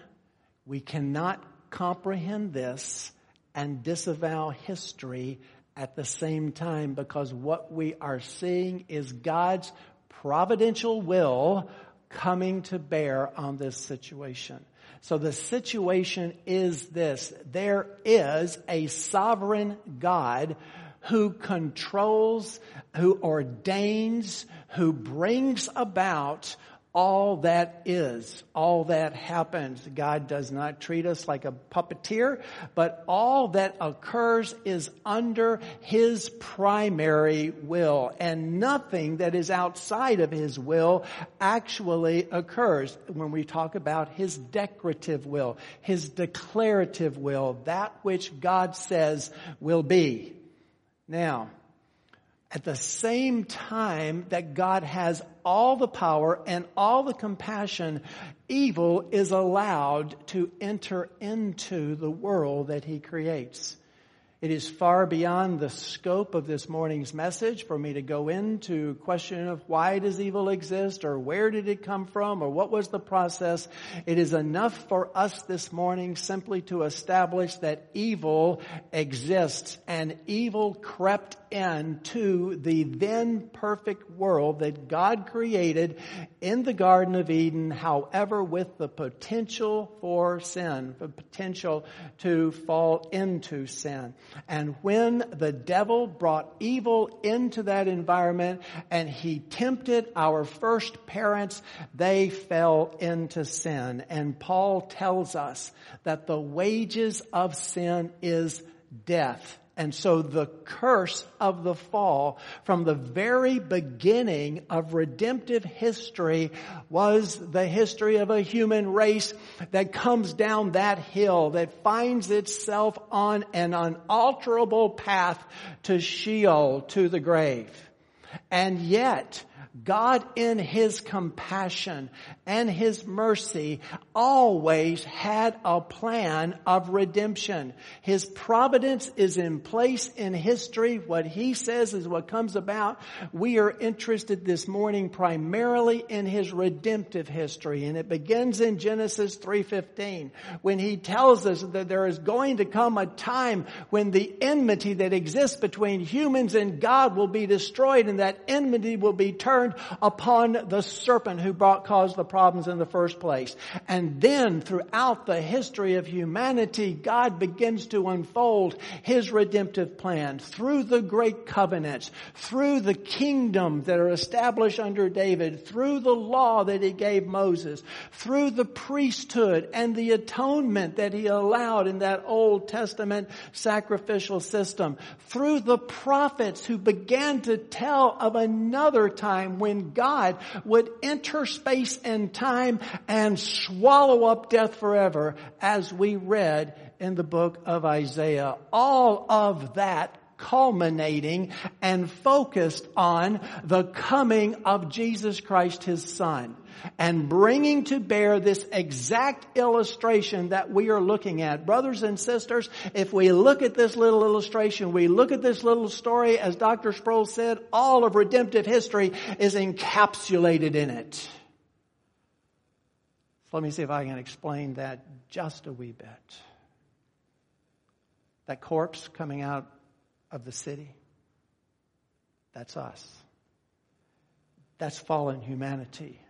we cannot comprehend this and disavow history at the same time because what we are seeing is God's providential will coming to bear on this situation. So the situation is this. There is a sovereign God who controls, who ordains, who brings about all that is, all that happens. God does not treat us like a puppeteer, but all that occurs is under His primary will. And nothing that is outside of His will actually occurs when we talk about His decretive will, His declarative will, that which God says will be. Now, at the same time that God has all the power and all the compassion, evil is allowed to enter into the world that he creates. It is far beyond the scope of this morning's message for me to go into question of why does evil exist or where did it come from or what was the process. It is enough for us this morning simply to establish that evil exists and evil crept into the then perfect world that God created in the Garden of Eden, however with the potential for sin, the potential to fall into sin. And when the devil brought evil into that environment and he tempted our first parents, they fell into sin. And Paul tells us that the wages of sin is death. And so the curse of the fall from the very beginning of redemptive history was the history of a human race that comes down that hill, that finds itself on an unalterable path to Sheol, to the grave. And yet, God in His compassion and His mercy always had a plan of redemption. His providence is in place in history. What He says is what comes about. We are interested this morning primarily in His redemptive history and it begins in Genesis 3.15 when He tells us that there is going to come a time when the enmity that exists between humans and God will be destroyed and that enmity will be turned turned upon the serpent who brought, caused the problems in the first place. And then throughout the history of humanity, God begins to unfold His redemptive plan through the great covenants, through the kingdom that are established under David, through the law that He gave Moses, through the priesthood and the atonement that He allowed in that Old Testament sacrificial system, through the prophets who began to tell of another time time when God would enter space and time and swallow up death forever as we read in the book of Isaiah. All of that culminating and focused on the coming of Jesus Christ, His Son and bringing to bear this exact illustration that we are looking at. Brothers and sisters, if we look at this little illustration, we look at this little story, as Dr. Sproul said, all of redemptive history is encapsulated in it. So let me see if I can explain that just a wee bit. That corpse coming out of the city, that's us. That's fallen humanity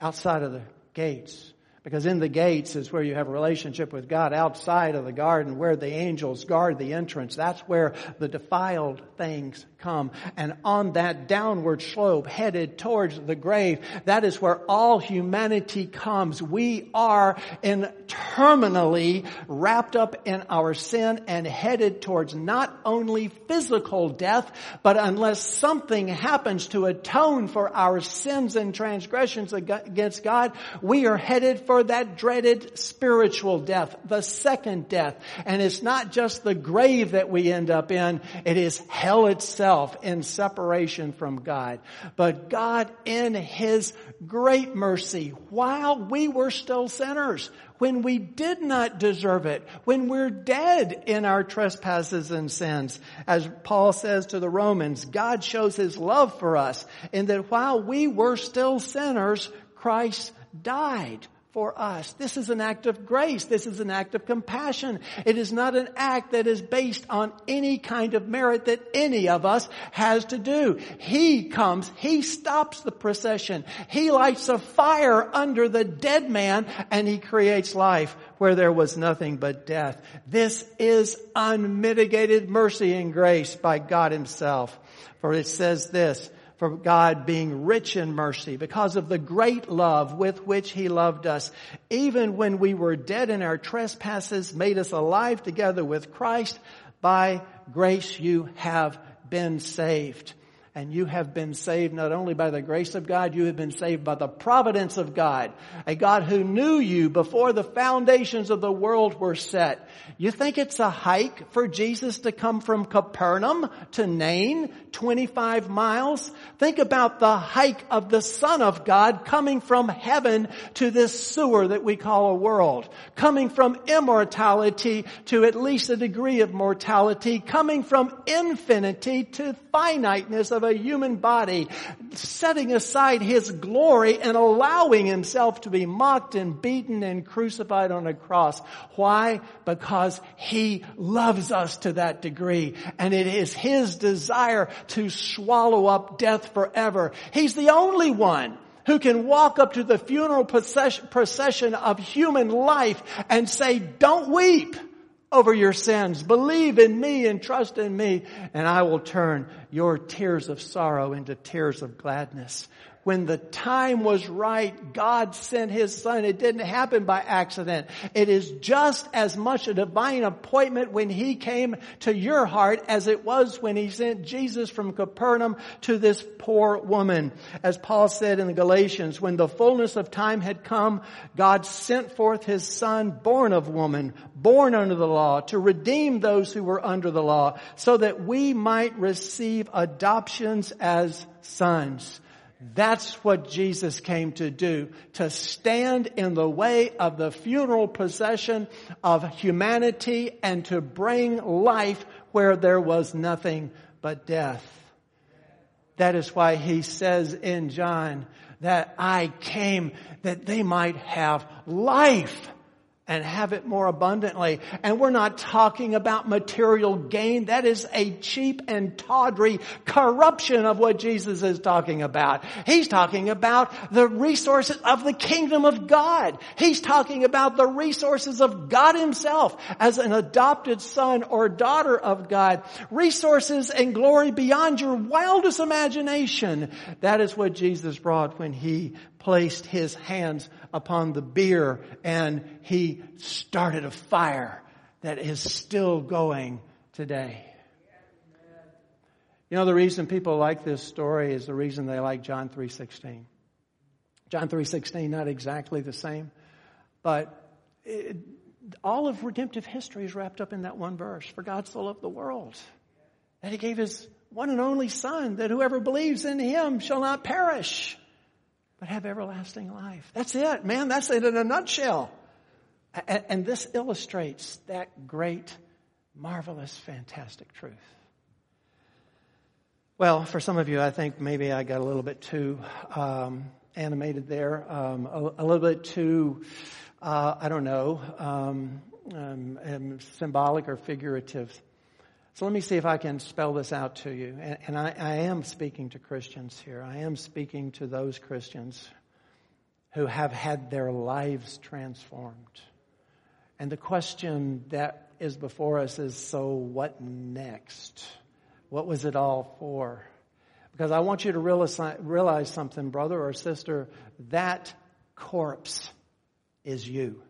outside of the gates. Because in the gates is where you have a relationship with God. Outside of the garden where the angels guard the entrance, that's where the defiled things come. And on that downward slope headed towards the grave, that is where all humanity comes. We are in terminally wrapped up in our sin and headed towards not only physical death, but unless something happens to atone for our sins and transgressions against God, we are headed for that dreaded spiritual death, the second death. And it's not just the grave that we end up in, it is hell itself in separation from God. But God in His great mercy, while we were still sinners, when we did not deserve it, when we're dead in our trespasses and sins. As Paul says to the Romans, God shows his love for us in that while we were still sinners, Christ died for us. This is an act of grace. This is an act of compassion. It is not an act that is based on any kind of merit that any of us has to do. He comes, He stops the procession. He lights a fire under the dead man and He creates life where there was nothing but death. This is unmitigated mercy and grace by God Himself. For it says this, for God being rich in mercy because of the great love with which He loved us. Even when we were dead in our trespasses, made us alive together with Christ. By grace you have been saved. And you have been saved not only by the grace of God, you have been saved by the providence of God. A God who knew you before the foundations of the world were set. You think it's a hike for Jesus to come from Capernaum to Nain, 25 miles? Think about the hike of the Son of God coming from heaven to this sewer that we call a world. Coming from immortality to at least a degree of mortality. Coming from infinity to finiteness of a human body, setting aside his glory and allowing himself to be mocked and beaten and crucified on a cross. Why? Because he loves us to that degree and it is his desire to swallow up death forever. He's the only one who can walk up to the funeral procession of human life and say, don't weep over your sins. Believe in me and trust in me and I will turn your tears of sorrow into tears of gladness when the time was right, God sent His Son. It didn't happen by accident. It is just as much a divine appointment when He came to your heart as it was when He sent Jesus from Capernaum to this poor woman. As Paul said in the Galatians, when the fullness of time had come, God sent forth His Son, born of woman, born under the law, to redeem those who were under the law, so that we might receive adoptions as sons. That's what Jesus came to do, to stand in the way of the funeral procession of humanity and to bring life where there was nothing but death. That is why he says in John that I came that they might have life and have it more abundantly. And we're not talking about material gain. That is a cheap and tawdry corruption of what Jesus is talking about. He's talking about the resources of the kingdom of God. He's talking about the resources of God himself as an adopted son or daughter of God. Resources and glory beyond your wildest imagination. That is what Jesus brought when he placed his hands upon the bier and he started a fire that is still going today. You know, the reason people like this story is the reason they like John 3.16. John 3.16, not exactly the same, but it, all of redemptive history is wrapped up in that one verse. For God so loved the world that he gave his one and only son that whoever believes in him shall not perish, but have everlasting life. That's it, man. That's it in a nutshell. And, this illustrates that great, marvelous, fantastic truth. Well, for some of you, I think maybe I got a little bit too um, animated there, um, a, a, little bit too, uh, I don't know, um, um, um symbolic or figurative. So let me see if I can spell this out to you. And, and I, I am speaking to Christians here. I am speaking to those Christians who have had their lives transformed. And the question that is before us is so what next? What was it all for? Because I want you to realize, realize something, brother or sister, that corpse is you.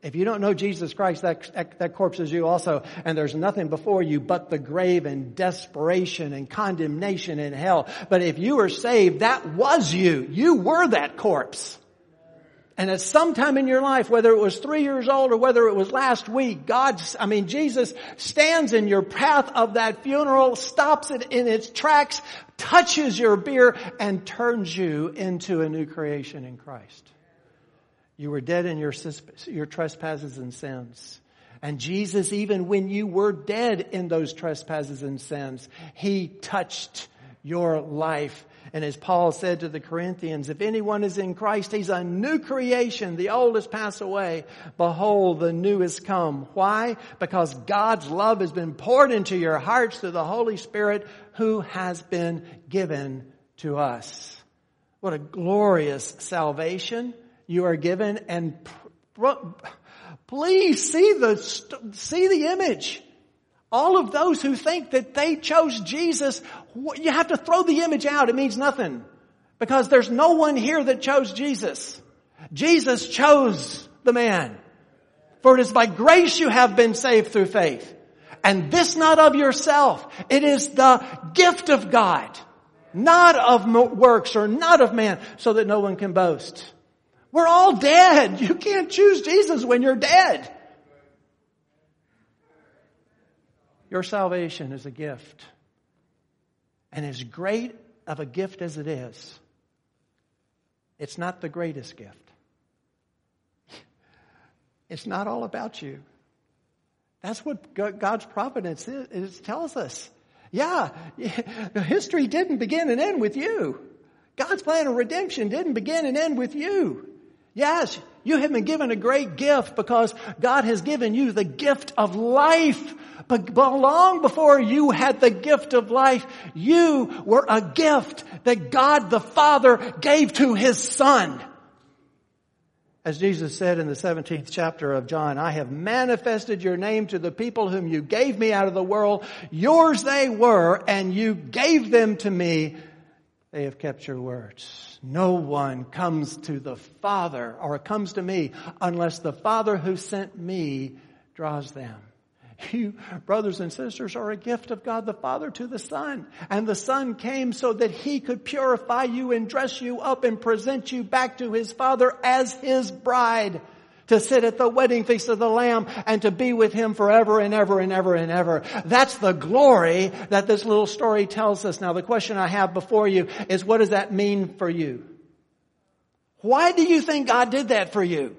If you don't know Jesus Christ, that, that corpse is you also, and there's nothing before you but the grave and desperation and condemnation in hell. But if you are saved, that was you. You were that corpse. And at some time in your life, whether it was three years old or whether it was last week, God, I mean, Jesus stands in your path of that funeral, stops it in its tracks, touches your bier, and turns you into a new creation in Christ. You were dead in your, your trespasses and sins. And Jesus, even when you were dead in those trespasses and sins, He touched your life. And as Paul said to the Corinthians, if anyone is in Christ, he's a new creation. The old has passed away. Behold, the new has come. Why? Because God's love has been poured into your hearts through the Holy Spirit who has been given to us. What a glorious salvation you are given and please see the, see the image. All of those who think that they chose Jesus, you have to throw the image out. It means nothing. Because there's no one here that chose Jesus. Jesus chose the man. For it is by grace you have been saved through faith. And this not of yourself. It is the gift of God. Not of works or not of man so that no one can boast. We're all dead. You can't choose Jesus when you're dead. Your salvation is a gift. And as great of a gift as it is, it's not the greatest gift. It's not all about you. That's what God's providence is, is tells us. Yeah, history didn't begin and end with you. God's plan of redemption didn't begin and end with you. Yes, you have been given a great gift because God has given you the gift of life. But long before you had the gift of life, you were a gift that God the Father gave to His Son. As Jesus said in the 17th chapter of John, I have manifested your name to the people whom you gave me out of the world. Yours they were, and you gave them to me. They have kept your words. No one comes to the Father or comes to me unless the Father who sent me draws them. You, brothers and sisters, are a gift of God the Father to the Son. And the Son came so that He could purify you and dress you up and present you back to His Father as His bride to sit at the wedding feast of the Lamb and to be with Him forever and ever and ever and ever. That's the glory that this little story tells us. Now the question I have before you is what does that mean for you? Why do you think God did that for you?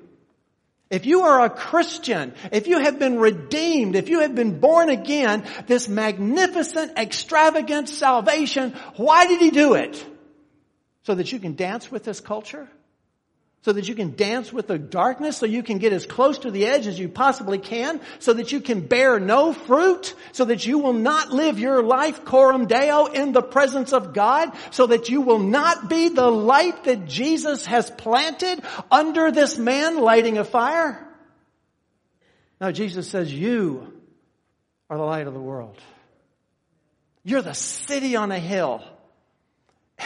If you are a Christian, if you have been redeemed, if you have been born again, this magnificent, extravagant salvation, why did He do it? So that you can dance with this culture? So that you can dance with the darkness, so you can get as close to the edge as you possibly can, so that you can bear no fruit, so that you will not live your life coram deo in the presence of God, so that you will not be the light that Jesus has planted under this man lighting a fire. Now Jesus says you are the light of the world. You're the city on a hill.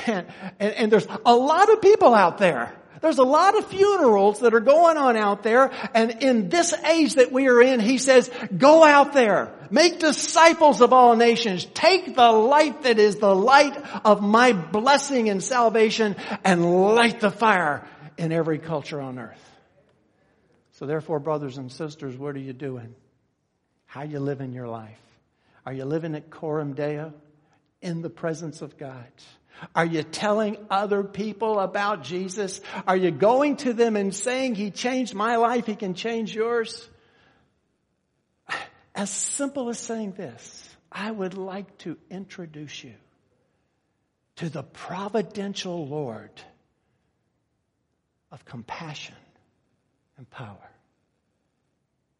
And, and, and there's a lot of people out there there's a lot of funerals that are going on out there. And in this age that we are in, he says, go out there. Make disciples of all nations. Take the light that is the light of my blessing and salvation and light the fire in every culture on earth. So therefore, brothers and sisters, what are you doing? How are you living your life? Are you living at Coram Deo in the presence of God? Are you telling other people about Jesus? Are you going to them and saying, He changed my life, He can change yours? As simple as saying this, I would like to introduce you to the providential Lord of compassion and power.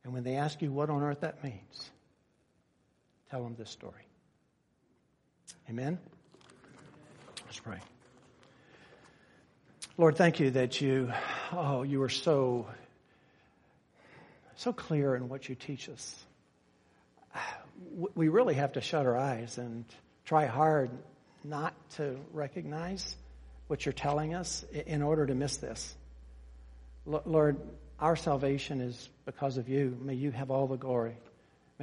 And when they ask you what on earth that means, tell them this story. Amen? Let's pray. Lord, thank you that you, oh, you are so, so clear in what you teach us. We really have to shut our eyes and try hard not to recognize what you're telling us in order to miss this. Lord, our salvation is because of you. May you have all the glory.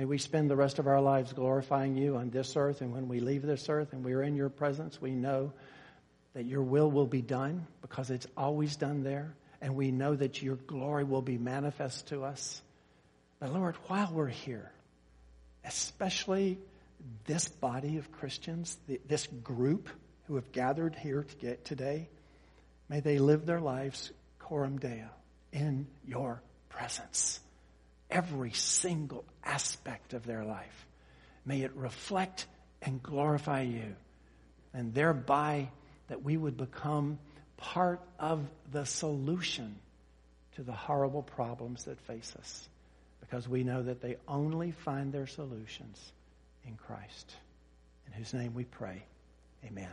May we spend the rest of our lives glorifying you on this earth. And when we leave this earth and we are in your presence, we know that your will will be done because it's always done there. And we know that your glory will be manifest to us. But Lord, while we're here, especially this body of Christians, this group who have gathered here to get today, may they live their lives coram deo in your presence every single aspect of their life. May it reflect and glorify you. And thereby that we would become part of the solution to the horrible problems that face us. Because we know that they only find their solutions in Christ. In whose name we pray. Amen.